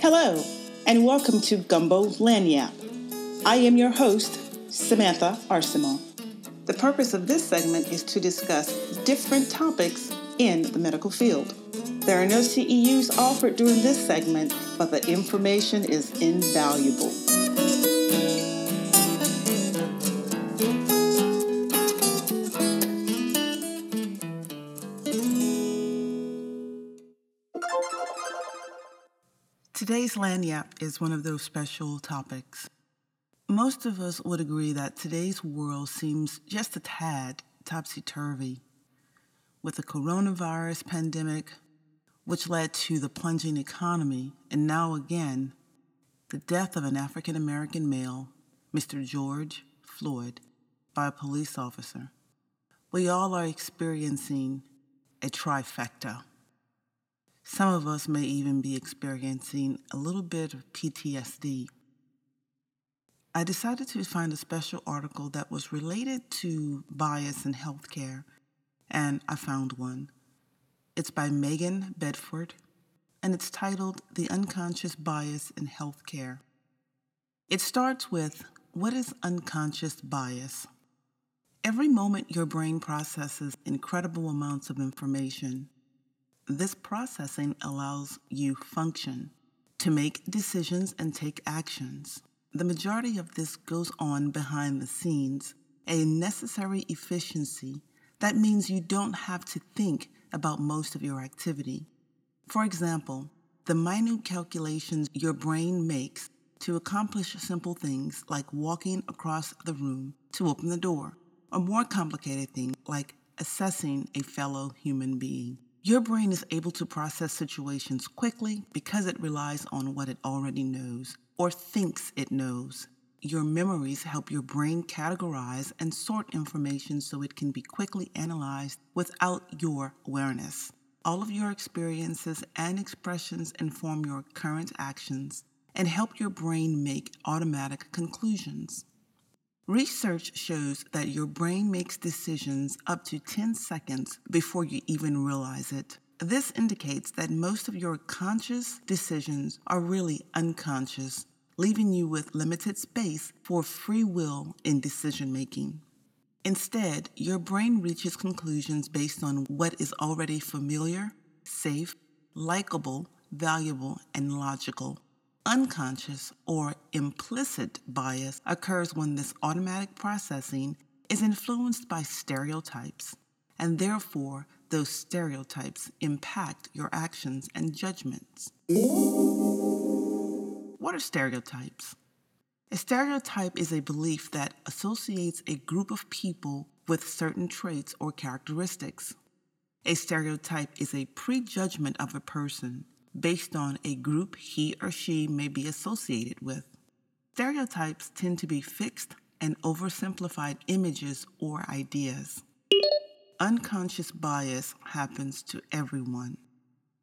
Hello, and welcome to Gumbo Lagniappe. I am your host, Samantha Arsimon. The purpose of this segment is to discuss different topics in the medical field. There are no CEUs offered during this segment, but the information is invaluable. Today's lagniappe is one of those special topics. Most of us would agree that today's world seems just a tad topsy turvy. With the coronavirus pandemic, which led to the plunging economy, and now again, the death of an African American male, Mr. George Floyd, by a police officer. We all are experiencing a trifecta. Some of us may even be experiencing a little bit of PTSD. I decided to find a special article that was related to bias in healthcare, and I found one. It's by Megan Bedford, and it's titled The Unconscious Bias in Healthcare. It starts with What is unconscious bias? Every moment your brain processes incredible amounts of information. This processing allows you function to make decisions and take actions. The majority of this goes on behind the scenes, a necessary efficiency that means you don't have to think about most of your activity. For example, the minute calculations your brain makes to accomplish simple things like walking across the room to open the door, or more complicated things like assessing a fellow human being. Your brain is able to process situations quickly because it relies on what it already knows or thinks it knows. Your memories help your brain categorize and sort information so it can be quickly analyzed without your awareness. All of your experiences and expressions inform your current actions and help your brain make automatic conclusions. Research shows that your brain makes decisions up to 10 seconds before you even realize it. This indicates that most of your conscious decisions are really unconscious, leaving you with limited space for free will in decision making. Instead, your brain reaches conclusions based on what is already familiar, safe, likable, valuable, and logical. Unconscious or implicit bias occurs when this automatic processing is influenced by stereotypes, and therefore, those stereotypes impact your actions and judgments. What are stereotypes? A stereotype is a belief that associates a group of people with certain traits or characteristics. A stereotype is a prejudgment of a person based on a group he or she may be associated with. Stereotypes tend to be fixed and oversimplified images or ideas. Unconscious bias happens to everyone.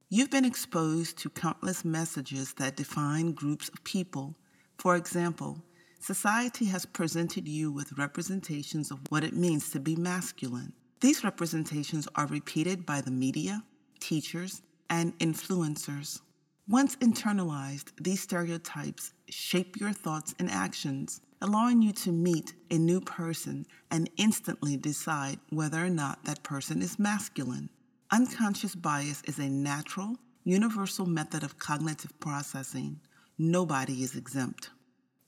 You've been exposed to countless messages that define groups of people. For example, society has presented you with representations of what it means to be masculine. These representations are repeated by the media, teachers, and influencers. Once internalized, these stereotypes shape your thoughts and actions, allowing you to meet a new person and instantly decide whether or not that person is masculine. Unconscious bias is a natural, universal method of cognitive processing. Nobody is exempt.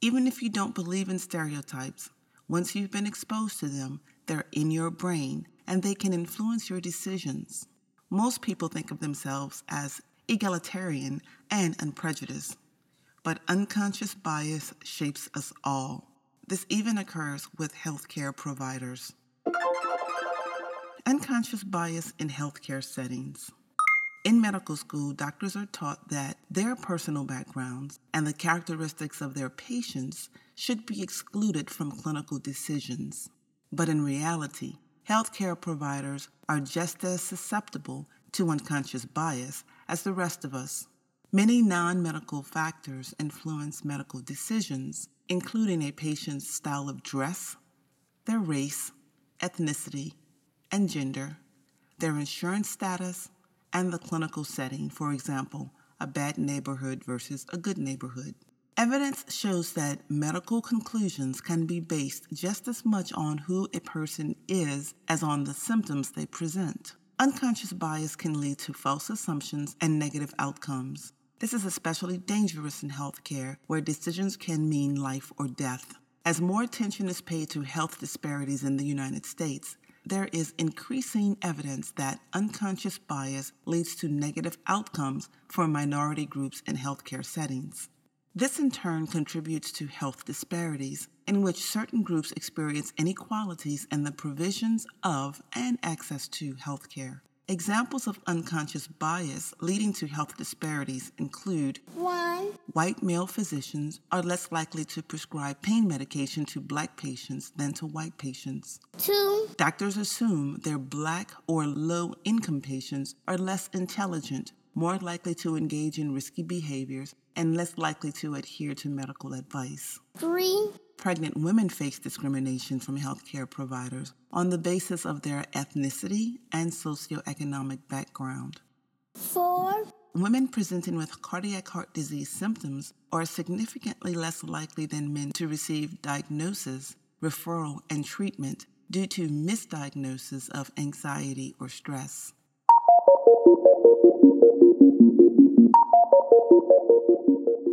Even if you don't believe in stereotypes, once you've been exposed to them, they're in your brain and they can influence your decisions. Most people think of themselves as egalitarian and unprejudiced, but unconscious bias shapes us all. This even occurs with healthcare providers. Unconscious bias in healthcare settings. In medical school, doctors are taught that their personal backgrounds and the characteristics of their patients should be excluded from clinical decisions. But in reality, healthcare providers are just as susceptible to unconscious bias as the rest of us. Many non medical factors influence medical decisions, including a patient's style of dress, their race, ethnicity, and gender, their insurance status, and the clinical setting, for example, a bad neighborhood versus a good neighborhood. Evidence shows that medical conclusions can be based just as much on who a person is as on the symptoms they present. Unconscious bias can lead to false assumptions and negative outcomes. This is especially dangerous in healthcare, where decisions can mean life or death. As more attention is paid to health disparities in the United States, there is increasing evidence that unconscious bias leads to negative outcomes for minority groups in healthcare settings. This in turn contributes to health disparities, in which certain groups experience inequalities in the provisions of and access to healthcare. Examples of unconscious bias leading to health disparities include 1. White male physicians are less likely to prescribe pain medication to black patients than to white patients. 2. Doctors assume their black or low income patients are less intelligent, more likely to engage in risky behaviors, and less likely to adhere to medical advice. 3 pregnant women face discrimination from healthcare providers on the basis of their ethnicity and socioeconomic background. Four, women presenting with cardiac heart disease symptoms are significantly less likely than men to receive diagnosis, referral, and treatment due to misdiagnosis of anxiety or stress.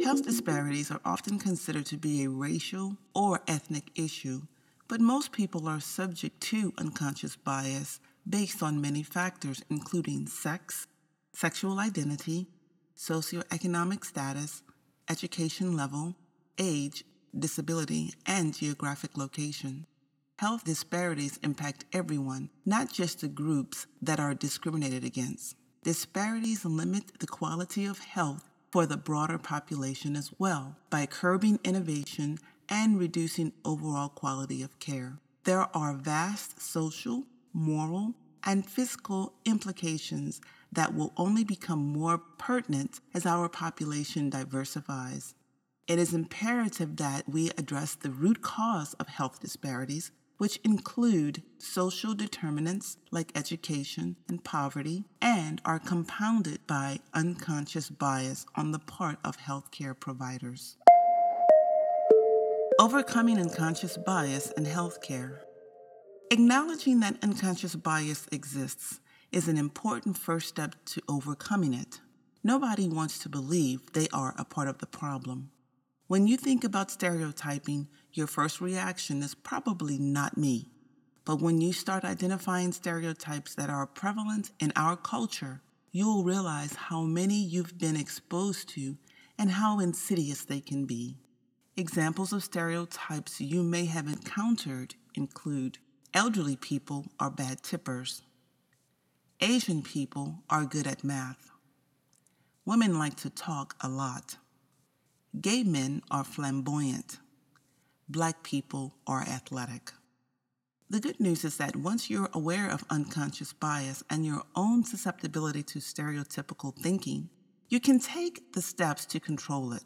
Health disparities are often considered to be a racial or ethnic issue, but most people are subject to unconscious bias based on many factors, including sex, sexual identity, socioeconomic status, education level, age, disability, and geographic location. Health disparities impact everyone, not just the groups that are discriminated against. Disparities limit the quality of health for the broader population as well by curbing innovation and reducing overall quality of care. There are vast social, moral, and fiscal implications that will only become more pertinent as our population diversifies. It is imperative that we address the root cause of health disparities which include social determinants like education and poverty, and are compounded by unconscious bias on the part of healthcare providers. Overcoming unconscious bias in healthcare. Acknowledging that unconscious bias exists is an important first step to overcoming it. Nobody wants to believe they are a part of the problem. When you think about stereotyping, your first reaction is probably not me. But when you start identifying stereotypes that are prevalent in our culture, you'll realize how many you've been exposed to and how insidious they can be. Examples of stereotypes you may have encountered include elderly people are bad tippers, Asian people are good at math, women like to talk a lot. Gay men are flamboyant. Black people are athletic. The good news is that once you're aware of unconscious bias and your own susceptibility to stereotypical thinking, you can take the steps to control it.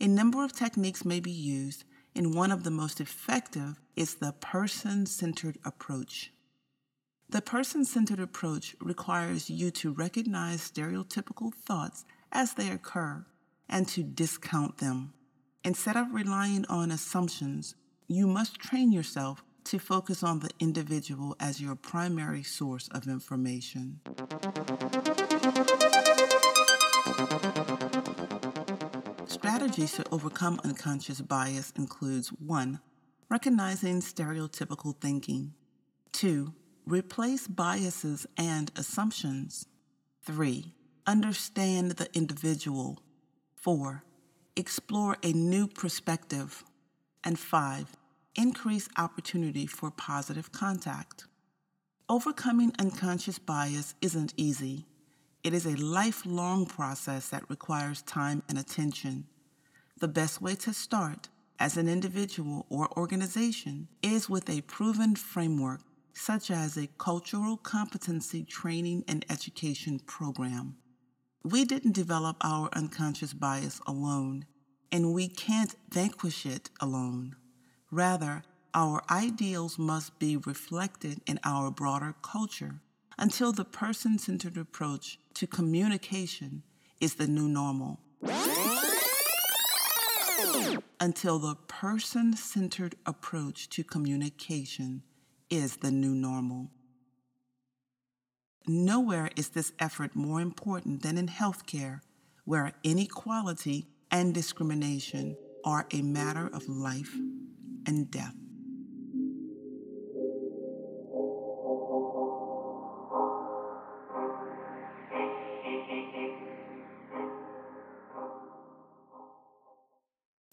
A number of techniques may be used, and one of the most effective is the person centered approach. The person centered approach requires you to recognize stereotypical thoughts as they occur and to discount them. Instead of relying on assumptions, you must train yourself to focus on the individual as your primary source of information. Strategies to overcome unconscious bias includes 1. Recognizing stereotypical thinking. 2. Replace biases and assumptions. 3. Understand the individual 4. Explore a new perspective. And 5. Increase opportunity for positive contact. Overcoming unconscious bias isn't easy. It is a lifelong process that requires time and attention. The best way to start as an individual or organization is with a proven framework such as a cultural competency training and education program. We didn't develop our unconscious bias alone, and we can't vanquish it alone. Rather, our ideals must be reflected in our broader culture until the person centered approach to communication is the new normal. Until the person centered approach to communication is the new normal. Nowhere is this effort more important than in healthcare, where inequality and discrimination are a matter of life and death.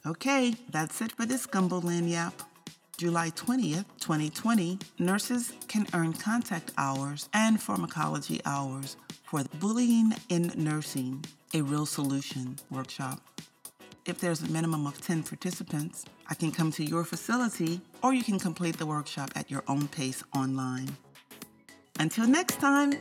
Okay, that's it for this Gumbo Lagniappe. July 20th, 2020, nurses can earn contact hours and pharmacology hours for Bullying in Nursing, a Real Solution workshop. If there's a minimum of 10 participants, I can come to your facility or you can complete the workshop at your own pace online. Until next time,